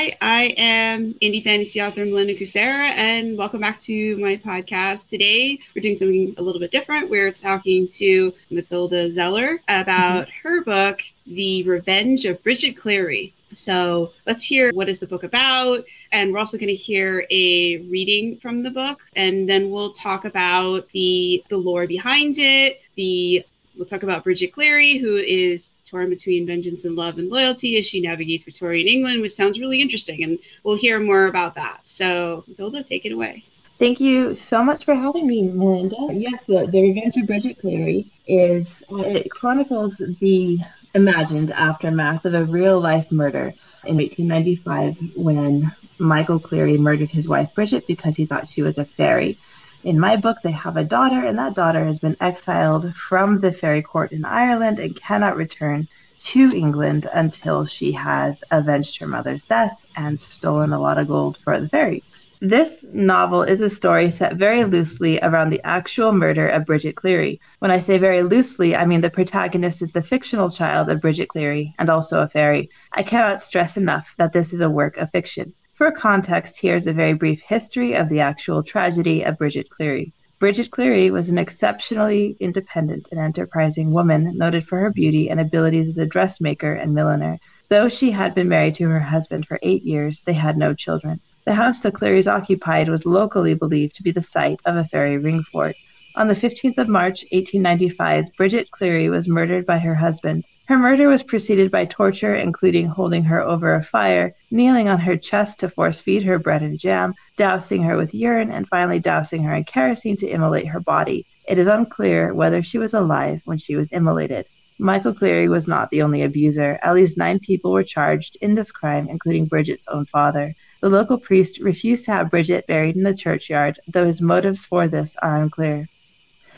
Hi, I am indie fantasy author Melinda Kucsera, and welcome back to my podcast. Today, we're doing something a little bit different. We're talking to Mathilda Zeller about mm-hmm. her book, The Revenge of Bridget Cleary. So let's hear what is the book about, and we're also going to hear a reading from the book, and then we'll talk about the the lore behind it. The we'll talk about Bridget Cleary, who is torn between vengeance and love and loyalty as she navigates Victorian England, which sounds really interesting. And we'll hear more about that. So, Hilda, take it away. Thank you so much for having me, Melinda. Yes, the, the Revenge of Bridget Cleary is uh, it chronicles the imagined aftermath of a real life murder in 1895 when Michael Cleary murdered his wife Bridget because he thought she was a fairy. In my book, they have a daughter, and that daughter has been exiled from the fairy court in Ireland and cannot return to England until she has avenged her mother's death and stolen a lot of gold for the fairies. This novel is a story set very loosely around the actual murder of Bridget Cleary. When I say very loosely, I mean the protagonist is the fictional child of Bridget Cleary and also a fairy. I cannot stress enough that this is a work of fiction. For context, here's a very brief history of the actual tragedy of Bridget Cleary. Bridget Cleary was an exceptionally independent and enterprising woman, noted for her beauty and abilities as a dressmaker and milliner. Though she had been married to her husband for eight years, they had no children. The house the Clearys occupied was locally believed to be the site of a fairy ring fort. On the 15th of March, 1895, Bridget Cleary was murdered by her husband. Her murder was preceded by torture, including holding her over a fire, kneeling on her chest to force feed her bread and jam, dousing her with urine, and finally dousing her in kerosene to immolate her body. It is unclear whether she was alive when she was immolated. Michael Cleary was not the only abuser. At least nine people were charged in this crime, including Bridget's own father. The local priest refused to have Bridget buried in the churchyard, though his motives for this are unclear.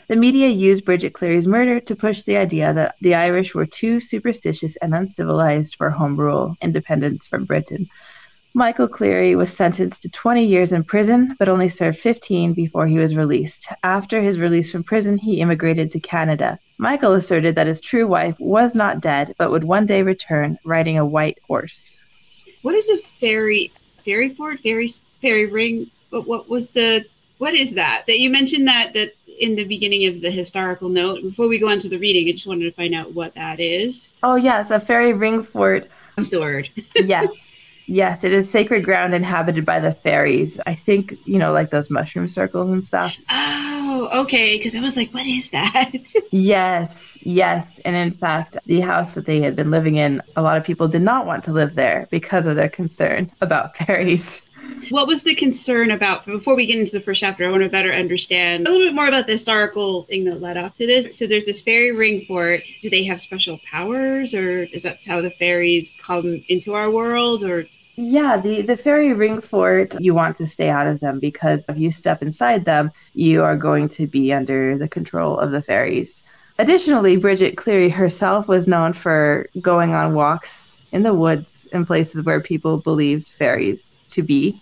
The media used Bridget Cleary's murder to push the idea that the Irish were too superstitious and uncivilized for home rule, independence from Britain. Michael Cleary was sentenced to 20 years in prison, but only served 15 before he was released. After his release from prison, he immigrated to Canada. Michael asserted that his true wife was not dead, but would one day return riding a white horse. What is a fairy fairy fort? Fairy fairy ring? But what was the what is that? That you mentioned that that in the beginning of the historical note. Before we go on to the reading, I just wanted to find out what that is. Oh, yes, a fairy ring fort. That's the word. yes. Yes, it is sacred ground inhabited by the fairies. I think, you know, like those mushroom circles and stuff. Oh, okay. Because I was like, what is that? yes, yes. And in fact, the house that they had been living in, a lot of people did not want to live there because of their concern about fairies. What was the concern about, before we get into the first chapter, I want to better understand a little bit more about the historical thing that led up to this. So there's this fairy ring fort. Do they have special powers, or is that how the fairies come into our world, or yeah, the, the fairy ring fort, you want to stay out of them because if you step inside them, you are going to be under the control of the fairies. Additionally, Bridget Cleary herself was known for going on walks in the woods in places where people believed fairies to be.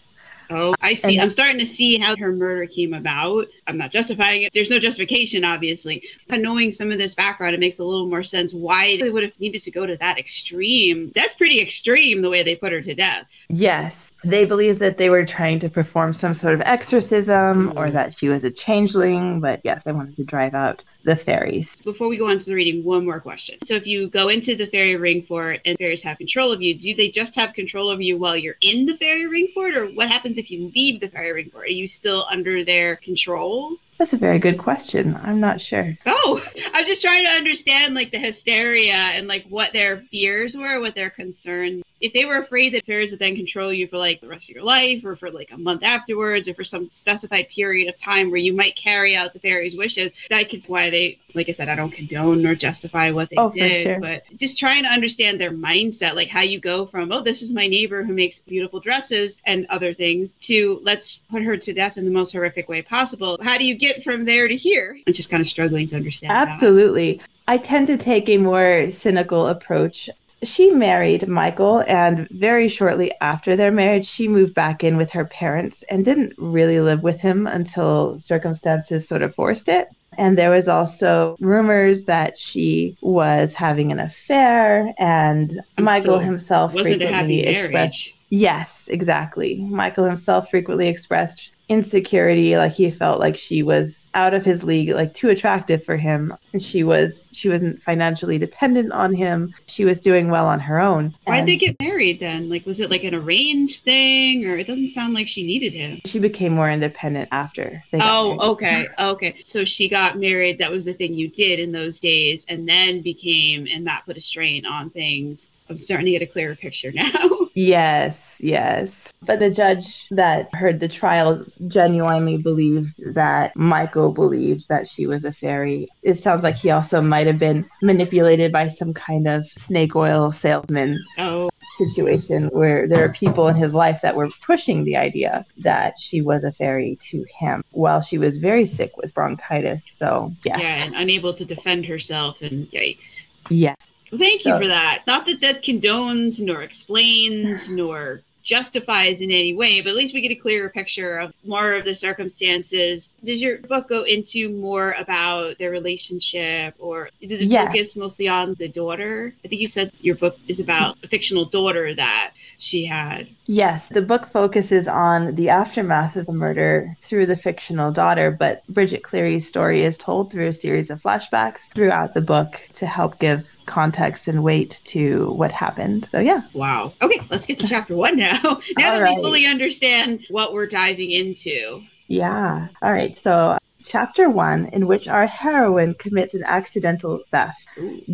Oh, I see. And I'm starting to see how her murder came about. I'm not justifying it. There's no justification, obviously. But knowing some of this background, it makes a little more sense why they would have needed to go to that extreme. That's pretty extreme the way they put her to death. Yes. They believed that they were trying to perform some sort of exorcism or mm. that she was a changeling. But yes, I wanted to drive out the fairies. Before we go on to the reading, one more question. So, if you go into the fairy ring fort and fairies have control of you, do they just have control of you while you're in the fairy ring fort, or what happens if you leave the fairy ring fort? Are you still under their control? That's a very good question. I'm not sure. Oh, I'm just trying to understand like the hysteria and like what their fears were, what their concerns. If they were afraid that fairies would then control you for like the rest of your life or for like a month afterwards or for some specified period of time where you might carry out the fairies' wishes, that could why they like I said, I don't condone nor justify what they oh, did, sure. but just trying to understand their mindset, like how you go from, oh, this is my neighbor who makes beautiful dresses and other things, to let's put her to death in the most horrific way possible. How do you get from there to here? I'm just kind of struggling to understand. Absolutely. That. I tend to take a more cynical approach. She married Michael, and very shortly after their marriage, she moved back in with her parents and didn't really live with him until circumstances sort of forced it. And there was also rumors that she was having an affair, and Michael so himself frequently expressed. Yes, exactly. Michael himself frequently expressed insecurity like he felt like she was out of his league like too attractive for him. And she was she wasn't financially dependent on him. She was doing well on her own. Why'd they get married then? Like was it like an arranged thing? Or it doesn't sound like she needed him. She became more independent after oh okay. Okay. So she got married. That was the thing you did in those days and then became and that put a strain on things. I'm starting to get a clearer picture now. yes, yes. But the judge that heard the trial genuinely believed that Michael believed that she was a fairy. It sounds like he also might have been manipulated by some kind of snake oil salesman. Oh. Situation where there are people in his life that were pushing the idea that she was a fairy to him while she was very sick with bronchitis. So, yes. Yeah, and unable to defend herself, and yikes. Yes. Thank you for that. Not that that condones nor explains nor justifies in any way, but at least we get a clearer picture of more of the circumstances. Does your book go into more about their relationship, or does it yes. focus mostly on the daughter? I think you said your book is about a fictional daughter that she had. Yes, the book focuses on the aftermath of the murder through the fictional daughter, but Bridget Cleary's story is told through a series of flashbacks throughout the book to help give context and weight to what happened. So yeah. Wow. Okay, let's get to chapter one now. now All that right. we fully understand what we're diving into. Yeah. All right. So chapter one, in which our heroine commits an accidental theft.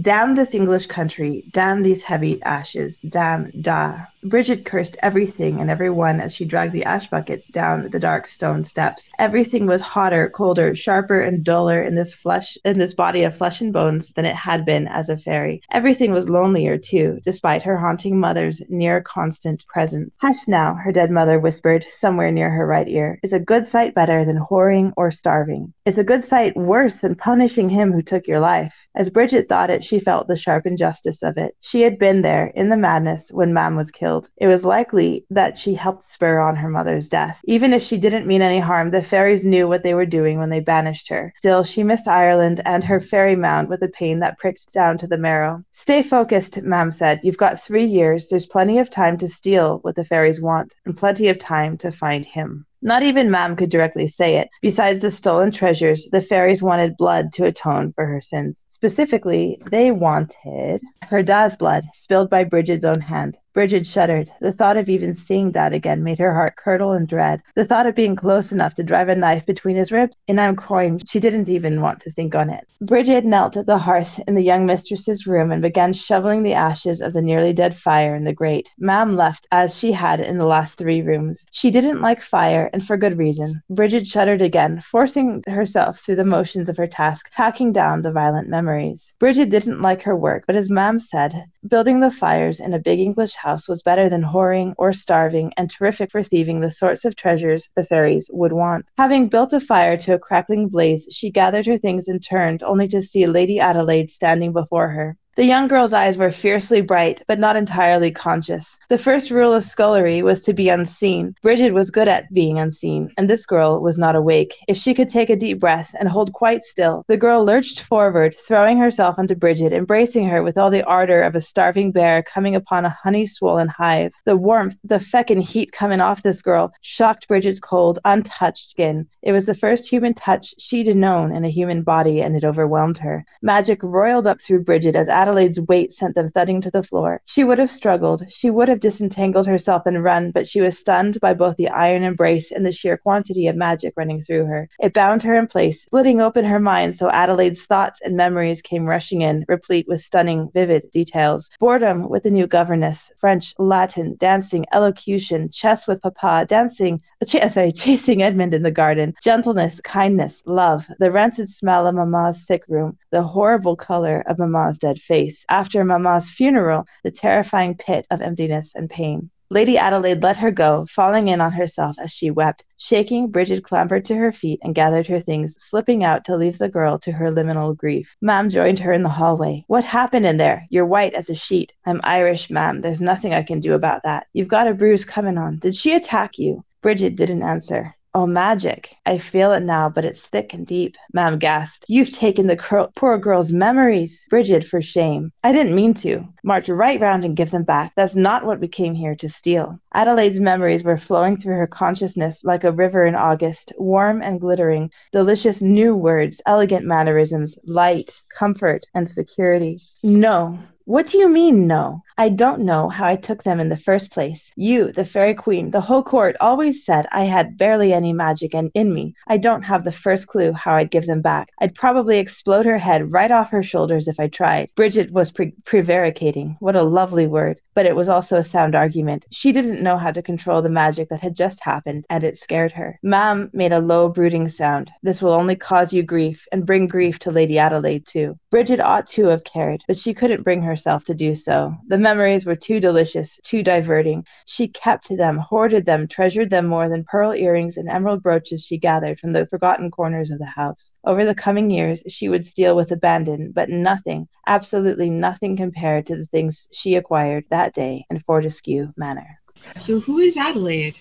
Damn this English country, damn these heavy ashes, damn da. Bridget cursed everything and everyone as she dragged the ash buckets down the dark stone steps. Everything was hotter, colder, sharper, and duller in this flesh in this body of flesh and bones than it had been as a fairy. Everything was lonelier too, despite her haunting mother's near constant presence. Hush now, her dead mother whispered, somewhere near her right ear. Is a good sight better than whoring or starving? Is a good sight worse than punishing him who took your life? As Bridget thought it, she felt the sharp injustice of it. She had been there, in the madness, when Mam was killed. It was likely that she helped spur on her mother's death. Even if she didn't mean any harm, the fairies knew what they were doing when they banished her. Still, she missed Ireland and her fairy mound with a pain that pricked down to the marrow. Stay focused, Mam said. You've got three years. There's plenty of time to steal what the fairies want, and plenty of time to find him. Not even Mam could directly say it. Besides the stolen treasures, the fairies wanted blood to atone for her sins. Specifically, they wanted her da's blood, spilled by Bridget's own hand. Bridget shuddered. The thought of even seeing that again made her heart curdle in dread. The thought of being close enough to drive a knife between his ribs, and I'm crying. She didn't even want to think on it. Bridget knelt at the hearth in the young mistress's room and began shoveling the ashes of the nearly dead fire in the grate. Mam left as she had in the last three rooms. She didn't like fire, and for good reason. Bridget shuddered again, forcing herself through the motions of her task, packing down the violent memories. Bridget didn't like her work, but as Mam said, building the fires in a big English house was better than whoring or starving and terrific for thieving the sorts of treasures the fairies would want. Having built a fire to a crackling blaze, she gathered her things and turned, only to see Lady Adelaide standing before her. The young girl's eyes were fiercely bright, but not entirely conscious. The first rule of scullery was to be unseen. Bridget was good at being unseen, and this girl was not awake. If she could take a deep breath and hold quite still, the girl lurched forward, throwing herself onto Bridget, embracing her with all the ardor of a starving bear coming upon a honey swollen hive. The warmth, the feckin' heat coming off this girl, shocked Bridget's cold, untouched skin. It was the first human touch she'd known in a human body, and it overwhelmed her. Magic roiled up through Bridget as Adelaide's weight sent them thudding to the floor. She would have struggled. She would have disentangled herself and run, but she was stunned by both the iron embrace and the sheer quantity of magic running through her. It bound her in place, splitting open her mind so Adelaide's thoughts and memories came rushing in, replete with stunning, vivid details. Boredom with the new governess, French, Latin, dancing, elocution, chess with papa, dancing, ch- sorry, chasing Edmund in the garden, gentleness, kindness, love, the rancid smell of Mamma's sick room, the horrible color of Mamma's dead face. After Mamma's funeral, the terrifying pit of emptiness and pain. Lady Adelaide let her go, falling in on herself as she wept. Shaking, Bridget clambered to her feet and gathered her things, slipping out to leave the girl to her liminal grief. Mam joined her in the hallway. What happened in there? You're white as a sheet. I'm Irish, ma'am. There's nothing I can do about that. You've got a bruise coming on. Did she attack you? Bridget didn't answer. Oh, magic. I feel it now, but it's thick and deep. Mam gasped. You've taken the cur- poor girl's memories. Bridget, for shame. I didn't mean to. March right round and give them back. That's not what we came here to steal. Adelaide's memories were flowing through her consciousness like a river in August, warm and glittering, delicious new words, elegant mannerisms, light, comfort, and security. No, what do you mean, no? I don't know how I took them in the first place. You, the fairy queen, the whole court always said I had barely any magic in, in me. I don't have the first clue how I'd give them back. I'd probably explode her head right off her shoulders if I tried. Bridget was pre- prevaricating. What a lovely word. But it was also a sound argument. She didn't know how to control the magic that had just happened, and it scared her. Mam made a low, brooding sound. This will only cause you grief, and bring grief to Lady Adelaide, too. Bridget ought to have cared, but she couldn't bring herself to do so. The memories were too delicious, too diverting. She kept them, hoarded them, treasured them more than pearl earrings and emerald brooches she gathered from the forgotten corners of the house. Over the coming years, she would steal with abandon, but nothing, absolutely nothing compared to the things she acquired that day in Fortescue Manor. So, who is Adelaide?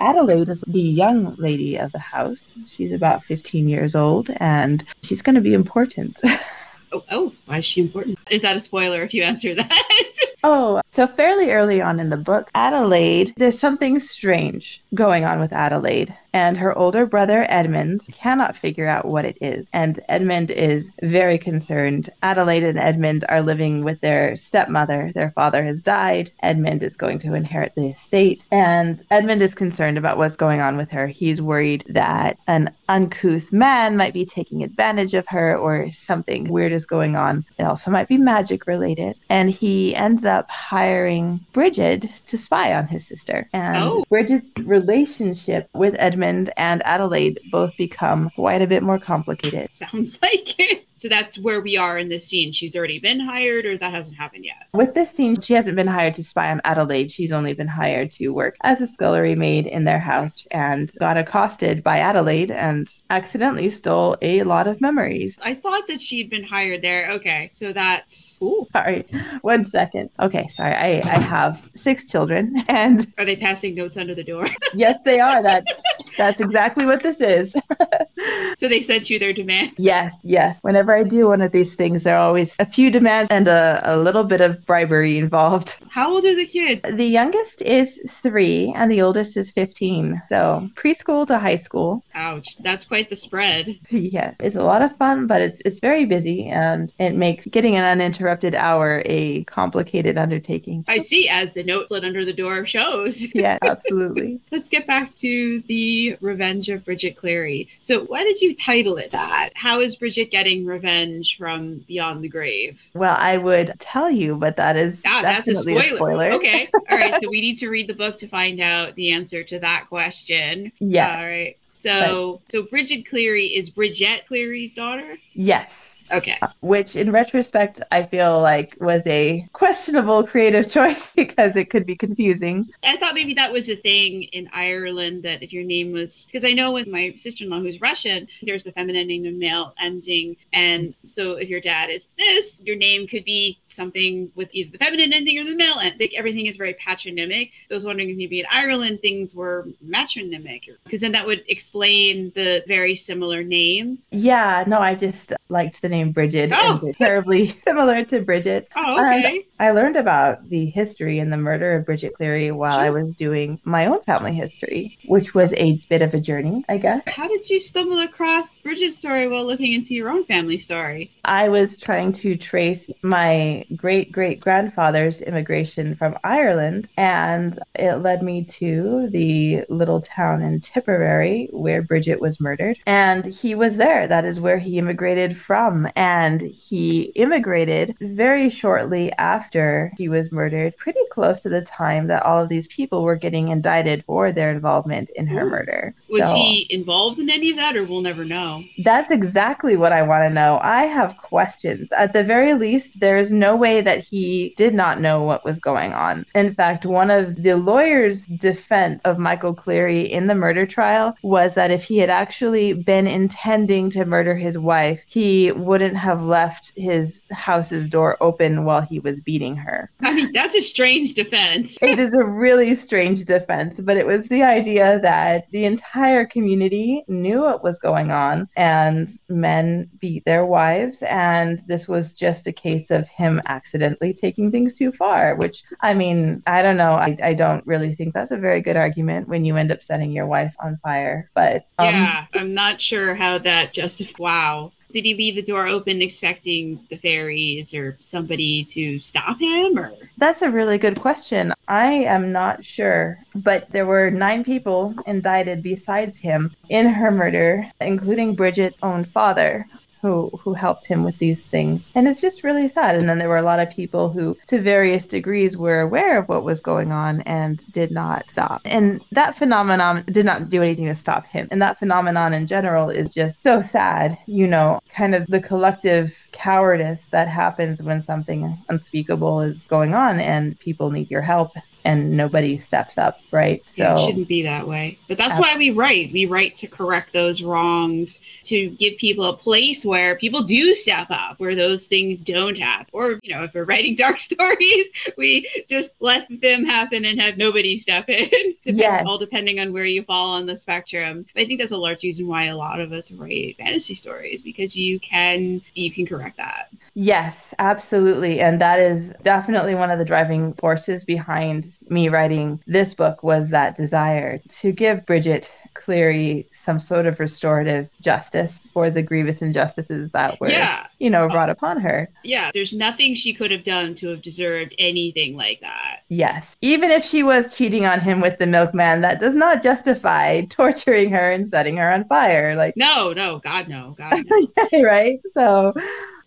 Adelaide is the young lady of the house. She's about 15 years old and she's going to be important. Oh, oh, why is she important? Is that a spoiler if you answer that? oh, so fairly early on in the book, Adelaide, there's something strange going on with Adelaide and her older brother Edmund cannot figure out what it is. And Edmund is very concerned. Adelaide and Edmund are living with their stepmother. Their father has died. Edmund is going to inherit the estate. And Edmund is concerned about what's going on with her. He's worried that an uncouth man might be taking advantage of her or something weird is going on. It also might be magic related. And he ends up hiring Bridget to spy on his sister. And oh. Bridget's relationship with Edmund and Adelaide both become quite a bit more complicated. Sounds like it. So that's where we are in this scene. She's already been hired, or that hasn't happened yet? With this scene, she hasn't been hired to spy on Adelaide. She's only been hired to work as a scullery maid in their house and got accosted by Adelaide and accidentally stole a lot of memories. I thought that she'd been hired there. Okay, so that's. Ooh. Sorry, one second. Okay, sorry. I, I have six children, and are they passing notes under the door? yes, they are. That's that's exactly what this is. so they sent you their demand. Yes, yes. Whenever I do one of these things, there are always a few demands and a, a little bit of bribery involved. How old are the kids? The youngest is three and the oldest is 15. So preschool to high school. Ouch. That's quite the spread. Yeah. It's a lot of fun, but it's, it's very busy and it makes getting an uninterrupted hour a complicated undertaking. I see, as the note slid under the door shows. yeah, absolutely. Let's get back to the Revenge of Bridget Cleary. So, why did you title it that? How is Bridget getting revenge? from beyond the grave? Well, I would tell you, but that is ah, that's a spoiler. a spoiler. okay. All right. So we need to read the book to find out the answer to that question. Yeah. All right. So, but, so Bridget Cleary is Bridget Cleary's daughter? Yes. Okay. Uh, which, in retrospect, I feel like was a questionable creative choice because it could be confusing. I thought maybe that was a thing in Ireland that if your name was, because I know with my sister in law who's Russian, there's the feminine ending, the male ending. And so if your dad is this, your name could be something with either the feminine ending or the male end. Like everything is very patronymic. So I was wondering if maybe in Ireland things were matronymic, because then that would explain the very similar name. Yeah, no, I just liked the name named Bridget oh. and terribly similar to Bridget. Oh, um, okay. And I learned about the history and the murder of Bridget Cleary while sure. I was doing my own family history, which was a bit of a journey, I guess. How did you stumble across Bridget's story while looking into your own family story? I was trying to trace my great great grandfather's immigration from Ireland, and it led me to the little town in Tipperary where Bridget was murdered. And he was there. That is where he immigrated from Um, and he immigrated very shortly after he was murdered, pretty close to the time that all of these people were getting indicted for their involvement in her murder. Was so, he involved in any of that, or we'll never know? That's exactly what I want to know. I have questions. At the very least, there's no way that he did not know what was going on. In fact, one of the lawyer's defense of Michael Cleary in the murder trial was that if he had actually been intending to murder his wife, he would wouldn't have left his house's door open while he was beating her. I mean, that's a strange defense. it is a really strange defense, but it was the idea that the entire community knew what was going on and men beat their wives. And this was just a case of him accidentally taking things too far, which I mean, I don't know. I, I don't really think that's a very good argument when you end up setting your wife on fire. But um, yeah, I'm not sure how that just wow did he leave the door open expecting the fairies or somebody to stop him or? That's a really good question. I am not sure but there were nine people indicted besides him in her murder including bridget's own father who who helped him with these things. And it's just really sad. And then there were a lot of people who to various degrees were aware of what was going on and did not stop. And that phenomenon did not do anything to stop him. And that phenomenon in general is just so sad you know kind of the collective cowardice that happens when something unspeakable is going on and people need your help and nobody steps up, right? So yeah, it shouldn't be that way. But that's why we write. We write to correct those wrongs, to give people a place where people do step up, where those things don't happen. Or, you know, if we're writing dark stories, we just let them happen and have nobody step in. Depend- yes. All depending on where you fall on the spectrum. I think that's a large reason why a lot of us write fantasy stories because you can you can correct that. Yes, absolutely. And that is definitely one of the driving forces behind me writing this book was that desire to give Bridget Cleary some sort of restorative justice for the grievous injustices that were, yeah. you know, brought upon her. Yeah, there's nothing she could have done to have deserved anything like that. Yes. Even if she was cheating on him with the milkman, that does not justify torturing her and setting her on fire. Like No, no, God no. God no. right? So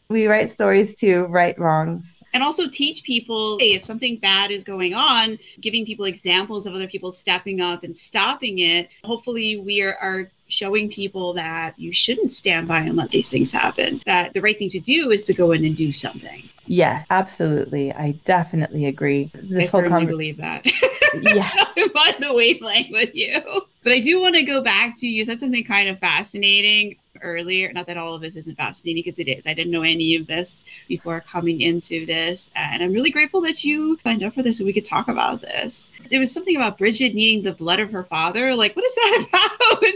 we write stories to right wrongs. And also teach people hey, if something bad is going on, giving people examples of other people stepping up and stopping it. Hopefully, we are, are showing people that you shouldn't stand by and let these things happen. That the right thing to do is to go in and do something. Yeah, absolutely. I definitely agree. This I whole conversation. believe that. yeah, I'm on the wavelength with you. But I do want to go back to you said something kind of fascinating earlier. Not that all of this isn't fascinating because it is. I didn't know any of this before coming into this. And I'm really grateful that you signed up for this so we could talk about this. There was something about Bridget needing the blood of her father. Like, what is that about?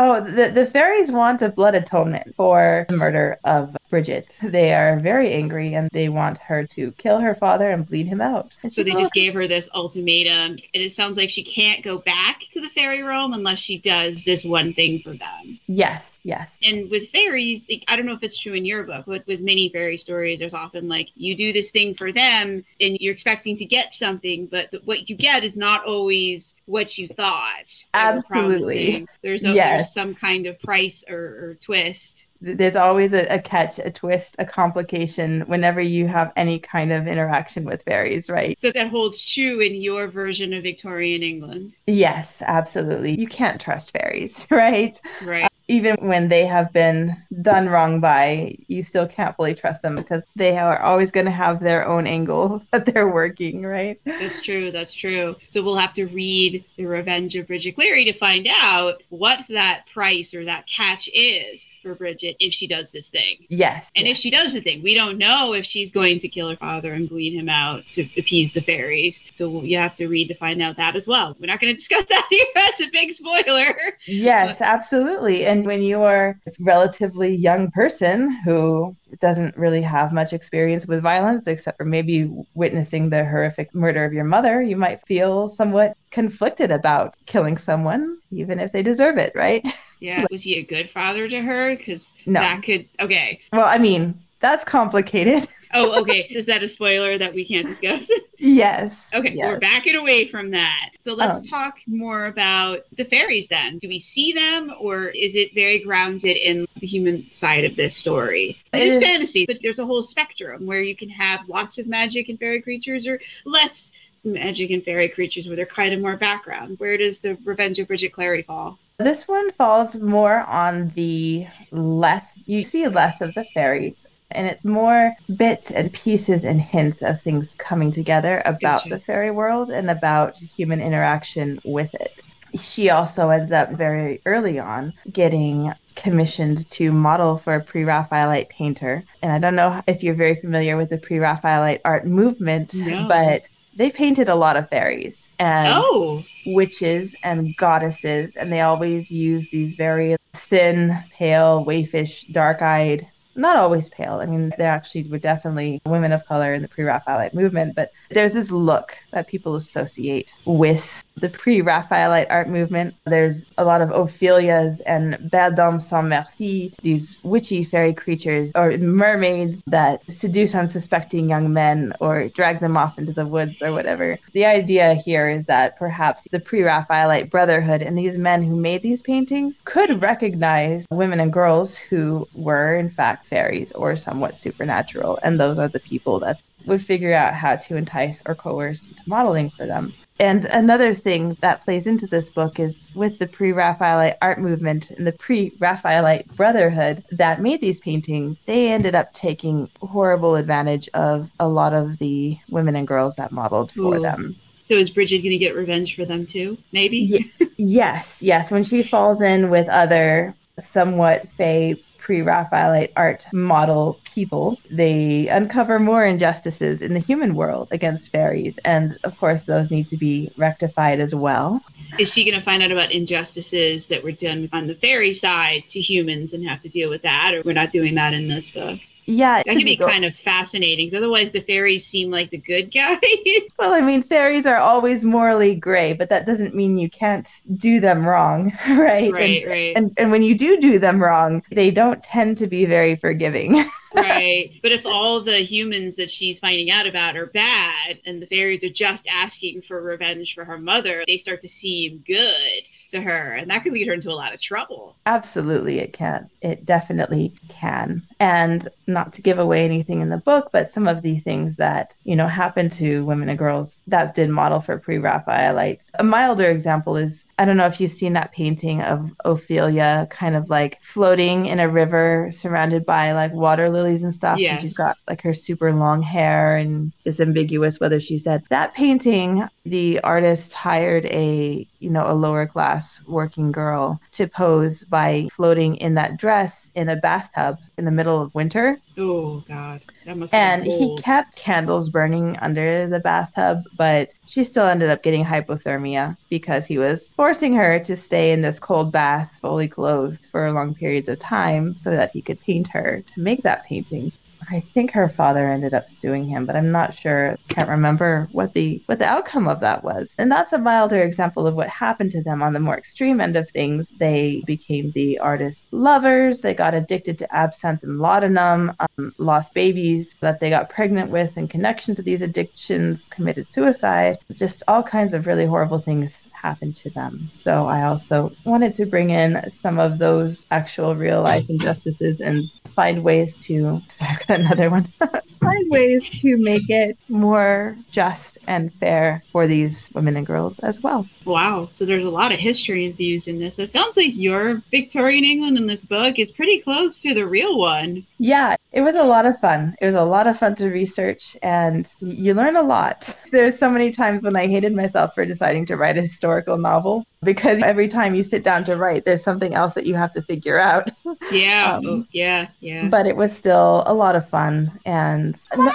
Oh, the, the fairies want a blood atonement for the murder of Bridget. They are very angry and they want her to kill her father and bleed him out. So they just gave her this ultimatum. And it sounds like she can't go back to the fairy realm unless she does this one thing for them. Yes, yes. And with fairies, I don't know if it's true in your book, but with many fairy stories, there's often like you do this thing for them and you're expecting to get something, but what you get is not always what you thought. Absolutely. There's, a, yes. there's some kind of price or, or twist there's always a, a, catch, a twist, a complication whenever you have any kind of interaction with fairies, right? So that holds true in your version of Victorian England. Yes, absolutely. You can't trust fairies, right? Right uh, even when they have been done wrong by, you still can't fully trust them because they are always going to have their own angle that they're working, right? That's true. That's true. So we'll have to read The Revenge of Bridget Cleary to find out what that price or that catch is for Bridget if she does this thing. Yes. And yes. if she does the thing, we don't know if she's going to kill her father and bleed him out to appease the fairies. So you have to read to find out that as well. We're not going to discuss that here. That's a big spoiler. Yes, absolutely. And when you are a relatively young person who doesn't really have much experience with violence except for maybe witnessing the horrific murder of your mother, you might feel somewhat conflicted about killing someone, even if they deserve it, right? Yeah. Was he a good father to her? Because no. that could, okay. Well, I mean, that's complicated. oh, okay. Is that a spoiler that we can't discuss? yes. Okay, yes. we're backing away from that. So let's oh. talk more about the fairies then. Do we see them or is it very grounded in the human side of this story? It, is fantasy, but there's a whole spectrum where you can have lots of magic and fairy creatures or less magic and fairy creatures where they're kind of more background. Where does the Revenge of Bridget Cleary fall? This one falls more on the less, you see less of the fairies, and it's more bits and pieces and hints of things coming together about the fairy world and about human interaction with it. She also ends up very early on getting commissioned to model for a pre Raphaelite painter. And I don't know if you're very familiar with the pre Raphaelite art movement, No. but they painted a lot of fairies and Oh, witches and goddesses, and they always use these very thin, pale, waifish, dark eyed. Not always pale. I mean, they actually were definitely women of color in the pre Raphaelite movement, but there's this look that people associate with the pre Raphaelite art movement. There's a lot of Ophelias and Belle Dame sans merci, these witchy fairy creatures or mermaids that seduce unsuspecting young men or drag them off into the woods or whatever. The idea here is that perhaps the pre Raphaelite brotherhood and these men who made these paintings could recognize women and girls who were, in fact, fairies or somewhat supernatural. And those are the people that would figure out how to entice or coerce into modeling for them. And another thing that plays into this book is with the pre Raphaelite art movement and the pre Raphaelite brotherhood that made these paintings, they ended up taking horrible advantage of a lot of the women and girls that modeled for Ooh. them. so is Bridget going to get revenge for them too? Maybe. Yes, yes. When she falls in with other somewhat fey pre Raphaelite art model people, they uncover more injustices in the human world against fairies. And of course, those need to be rectified as well. Is she going to find out about injustices that were done on the fairy side to humans and have to deal with that? Or we're not doing that in this book? Yeah, That can be kind of fascinating. otherwise, the fairies seem like the good guys. Well, I mean, fairies are always morally gray, but that doesn't mean you can't do them wrong, right? right, and, right, and and when you do do them wrong, they don't tend to be very forgiving. right. But if all the humans that she's finding out about are bad, and the fairies are just asking for revenge for her mother, they start to seem good to her, and that could lead her into a lot of trouble. Absolutely, it can. It definitely can. And not to give away anything in the book, but some of the things that, you know, happen to women and girls that did model for pre Raphaelites. A milder example is I don't know if you've seen that painting of Ophelia kind of like floating in a river surrounded by like water lilies and stuff. And she's Yes. got like her super long hair and it's ambiguous whether she's dead. That painting, the artist hired a, you know, a lower class working girl to pose by floating in that dress in a bathtub in the middle of winter. Oh God, that must And he kept candles burning under the bathtub, but she still ended up getting hypothermia because he was forcing her to stay in this cold bath fully clothed for long periods of time so that he could paint her to make that painting. I think her father ended up suing him, but I'm not sure. Can't remember what the what the outcome of that was. And that's a milder example of what happened to them on the more extreme end of things. They became the artist lovers. They got addicted to absinthe and laudanum, um, lost babies that they got pregnant with in connection to these addictions, committed suicide. Just all kinds of really horrible things happened to them. So I also wanted to bring in some of those actual real life injustices and find ways to another one find ways to make it more just and fair for these women and girls as well Wow. So there's a lot of history infused in this. So it sounds like your Victorian England in this book is pretty close to the real one. yeah it was a lot of fun it was a lot of fun to research and you learn a lot there's so many times when i hated myself for deciding to write a historical novel because every time you sit down to write there's something else that you have to figure out Yeah. Um, oh, yeah. Yeah. but it was still a lot of fun and oh,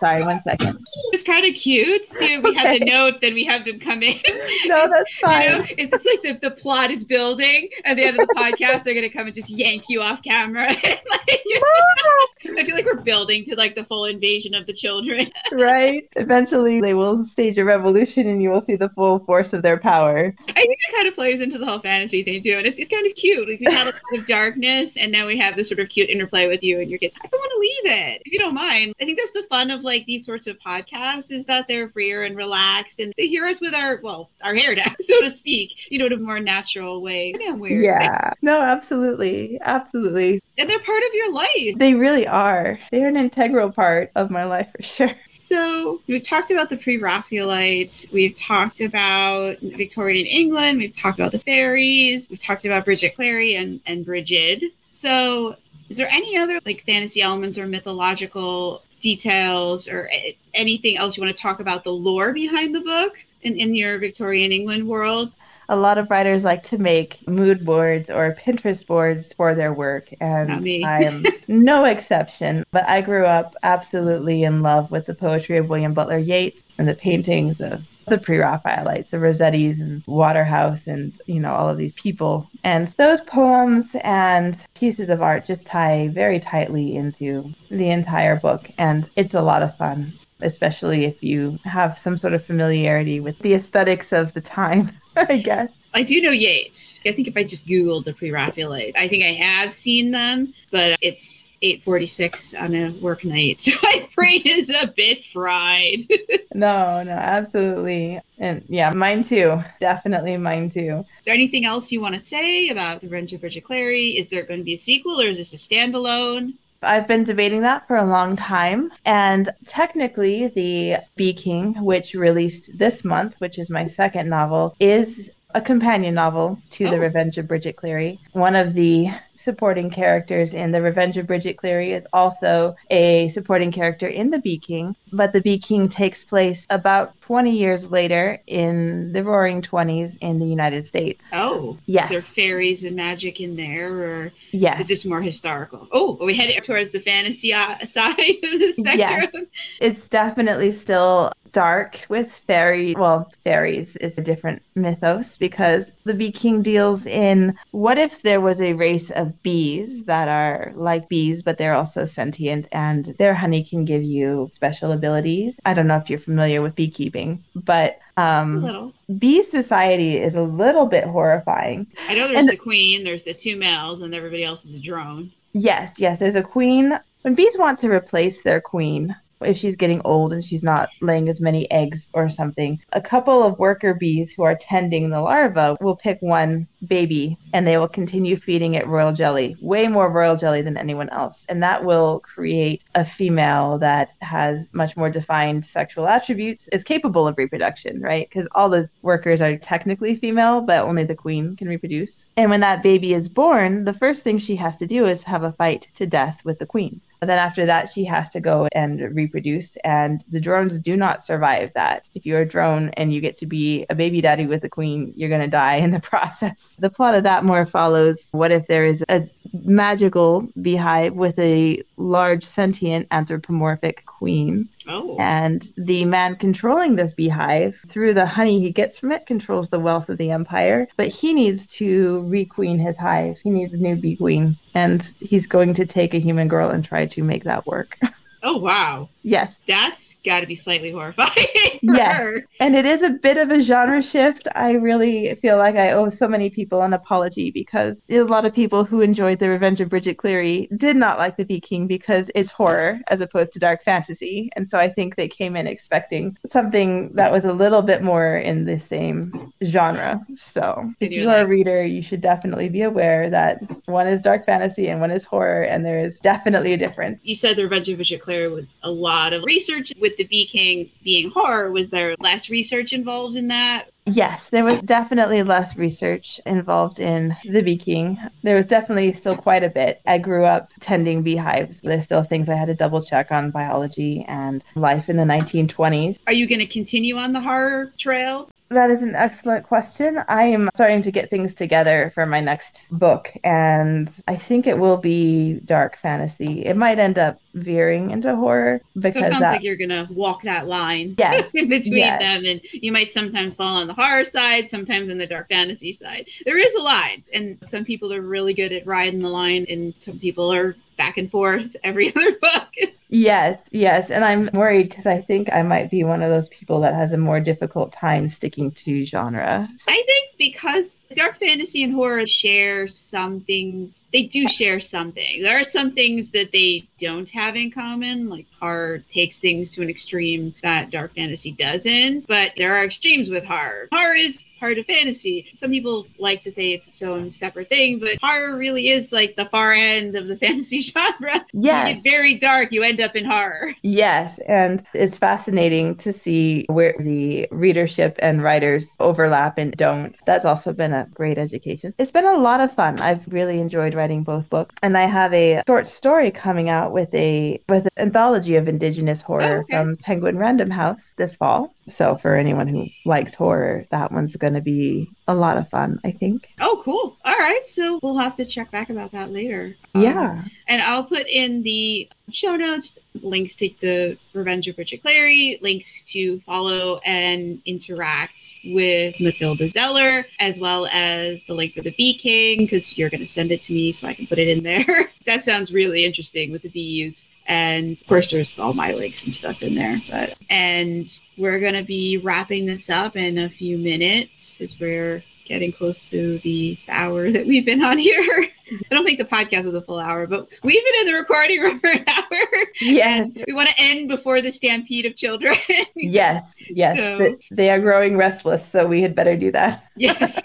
sorry one second It's kind of cute. See, we have the note, then we have them come in. no that's fine You know, it's just like the, the plot is building. At the end of the podcast, they're going to come and just yank you off camera. Like, I feel like we're building to like the full invasion of the children. right? Eventually, they will stage a revolution and you will see the full force of their power. I think it kind of plays into the whole fantasy thing too, and it's, it's kind of cute. Like we had a lot of darkness, and now we have this sort of cute interplay with you and your kids. I don't want to leave it if you don't mind. I think that's the fun of like these sorts of podcasts is that they're freer and relaxed, and they hear us with our well, our hair down, so to speak. You know, in a more natural way. Yeah, weird. Yeah. No, absolutely. Absolutely. and they're part of your life. They really are. They're an integral part of my life for sure. So we've talked about the pre-Raphaelites. We've talked about Victorian England. We've talked about the fairies. We've talked about Bridget Cleary and and Brigid. So is there any other like fantasy elements or mythological details or anything else you want to talk about the lore behind the book? in, in your Victorian England world? A lot of writers like to make mood boards or Pinterest boards for their work, and I am no exception. But I grew up absolutely in love with the poetry of William Butler Yeats and the paintings of the pre-Raphaelites, the Rossettis and Waterhouse and, you know, all of these people. And those poems and pieces of art just tie very tightly into the entire book. And it's a lot of fun, especially if you have some sort of familiarity with the aesthetics of the time. I guess. I do know Yeats. I think if I just Googled the pre-Raphaelites, I think I have seen them, but it's 846 on a work night. So my brain is a bit fried. no, no, absolutely. And yeah, mine too. Definitely mine too. Is there anything else you want to say about The Revenge of Bridget Cleary? Is there going to be a sequel or is this a standalone? I've been debating that for a long time. And technically, The Bee King, which released this month, which is my second novel, is a companion novel to oh. The Revenge of Bridget Cleary. One of the supporting characters in The Revenge of Bridget Cleary is also a supporting character in The Bee King, but The Bee King takes place about 20 years later in the roaring 20s in the United States. Oh, yes. There are fairies and magic in there, or yes. is this more historical? Oh, are we headed towards the fantasy uh, side of the spectrum? Yes. It's definitely still dark with fairy well fairies is a different mythos because the bee king deals in what if there was a race of bees that are like bees but they're also sentient and their honey can give you special abilities. I don't know if you're familiar with beekeeping but um, bee society is a little bit horrifying. I know there's and, the queen there's the two males and everybody else is a drone. Yes yes there's a queen. When bees want to replace their queen if she's getting old and she's not laying as many eggs or something. A couple of worker bees who are tending the larva will pick one baby and they will continue feeding it royal jelly, way more royal jelly than anyone else. And that will create a female that has much more defined sexual attributes, is capable of reproduction, right? Because all the workers are technically female, but only the queen can reproduce. And when that baby is born, the first thing she has to do is have a fight to death with the queen. And then after that, she has to go and reproduce. And the drones do not survive that. If you're a drone and you get to be a baby daddy with the queen, you're going to die in the process. The plot of that more follows what if there is a magical beehive with a large sentient anthropomorphic queen. Oh. And the man controlling this beehive, through the honey he gets from it, controls the wealth of the empire. But he needs to requeen his hive. He needs a new bee queen. And he's going to take a human girl and try to make that work. Oh, wow. Yes. That's got to be slightly horrifying. yeah. Her. And it is a bit of a genre shift. I really feel like I owe so many people an apology because a lot of people who enjoyed The Revenge of Bridget Cleary did not like The Bee King because it's horror as opposed to dark fantasy. And so I think they came in expecting something that was a little bit more in the same genre. So if you are a reader, you should definitely be aware that one is dark fantasy and one is horror, and there is definitely a difference. You said The Revenge of Bridget Cleary was a lot of research with the Bee King being horror. Was there less research involved in that? Yes, there was definitely less research involved in the bee king. There was definitely still quite a bit. I grew up tending beehives. There's still things I had to double check on biology and life in the 1920s. Are you going to continue on the horror trail? That is an excellent question. I am starting to get things together for my next book, and I think it will be dark fantasy. It might end up veering into horror because so it sounds that... like you're gonna walk that line in between them, and you might sometimes fall on the horror side, sometimes on the dark fantasy side. There is a line, and some people are really good at riding the line, and some people are back and forth every other book. Yes, yes. And I'm worried because I think I might be one of those people that has a more difficult time sticking to genre. I think because dark fantasy and horror share some things, they do share something. There are some things that they don't have in common, like horror takes things to an extreme that dark fantasy doesn't, but there are extremes with horror. Horror is part of fantasy. Some people like to say it's its own separate thing, but horror really is like the far end of the fantasy genre. Yeah. You get very dark, you end up in horror. Yes. And it's fascinating to see where the readership and writers overlap and don't. That's also been a great education. It's been a lot of fun. I've really enjoyed writing both books. And I have a short story coming out with a with an anthology of indigenous horror oh, okay. from Penguin Random House this fall. So for anyone who likes horror, that one's going to be a lot of fun, I think. Oh, cool. All right. So we'll have to check back about that later. Yeah. Um, and I'll put in the show notes links to the Revenge of Bridget Cleary, links to follow and interact with Mathilda Zeller, as well as the link for the Bee King, because you're going to send it to me so I can put it in there. that sounds really interesting with the bees. And of course, there's all my links and stuff in there. But and we're gonna be wrapping this up in a few minutes as we're getting close to the hour that we've been on here. I don't think the podcast was a full hour, but we've been in the recording room for an hour. Yes. We want to end before the stampede of children. yes, yes. So- they are growing restless, so we had better do that. yes.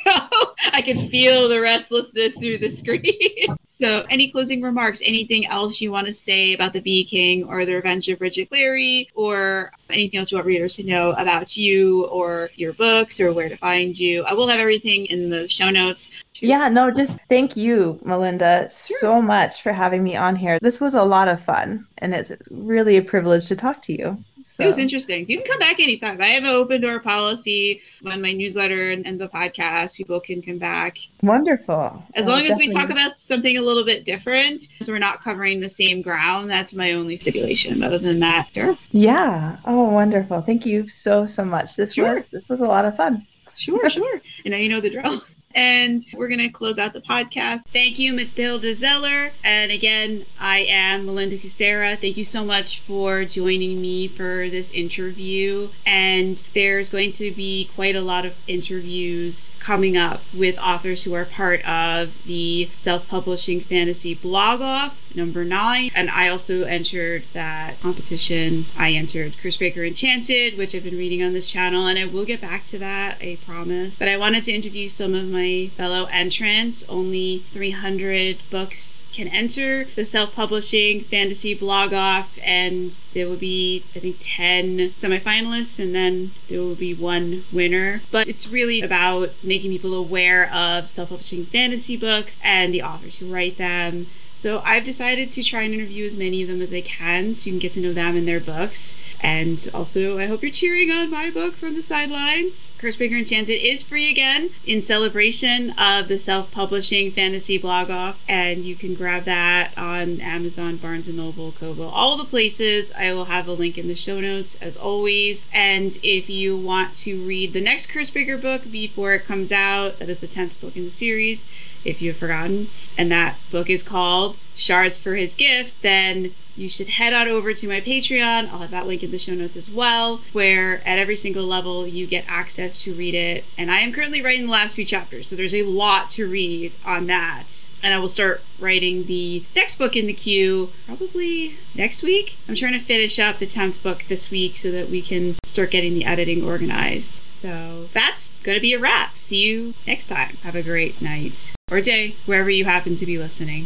I can feel the restlessness through the screen. so, any closing remarks? Anything else you want to say about the Bee King or the Revenge of Bridget Cleary, or anything else you want readers to know about you or your books or where to find you? I will have everything in the show notes. Yeah, no, just thank you, Melinda, Sure. so much for having me on here. This was a lot of fun, and it's really a privilege to talk to you. So. It was interesting. You can come back anytime. I have an open door policy on my newsletter and, and the podcast. People can come back Wonderful. as Oh, long as we talk about something a little bit different. So we're not covering the same ground. That's my only stipulation. Other than that, sure, Yeah. Oh, wonderful. Thank you so so much. This Sure. was this was a lot of fun. sure, sure. And now you know the drill. And we're going to close out the podcast. Thank you, Mathilda Zeller. And again, I am Melinda Kucsera. Thank you so much for joining me for this interview. And there's going to be quite a lot of interviews coming up with authors who are part of the self publishing fantasy blog off number nine. And I also entered that competition. I entered Curse Breaker Enchanted, which I've been reading on this channel, and I will get back to that, I promise. But I wanted to interview some of my fellow entrants. Only 300 books can enter the self-publishing fantasy blog off and there will be i think 10 semifinalists and then there will be one winner but it's really about making people aware of self-publishing fantasy books and the authors who write them so I've decided to try and interview as many of them as I can so you can get to know them and their books. And also, I hope you're cheering on my book from the sidelines. Curse Breaker Enchanted is free again in celebration of the self-publishing fantasy blog off, and you can grab that on Amazon, Barnes and Noble, Kobo, all the places. I will have a link in the show notes as always. And if you want to read the next Curse Breaker book before it comes out, that is the tenth book in the series if you've forgotten, and that book is called Shards for His Gift, then you should head on over to my Patreon. I'll have that link in the show notes as well, where at every single level you get access to read it. And I am currently writing the last few chapters, so there's a lot to read on that. And I will start writing the next book in the queue probably next week. I'm trying to finish up the 10th book this week so that we can start getting the editing organized. So that's going to be a wrap. See you next time. Have a great night or day, wherever you happen to be listening.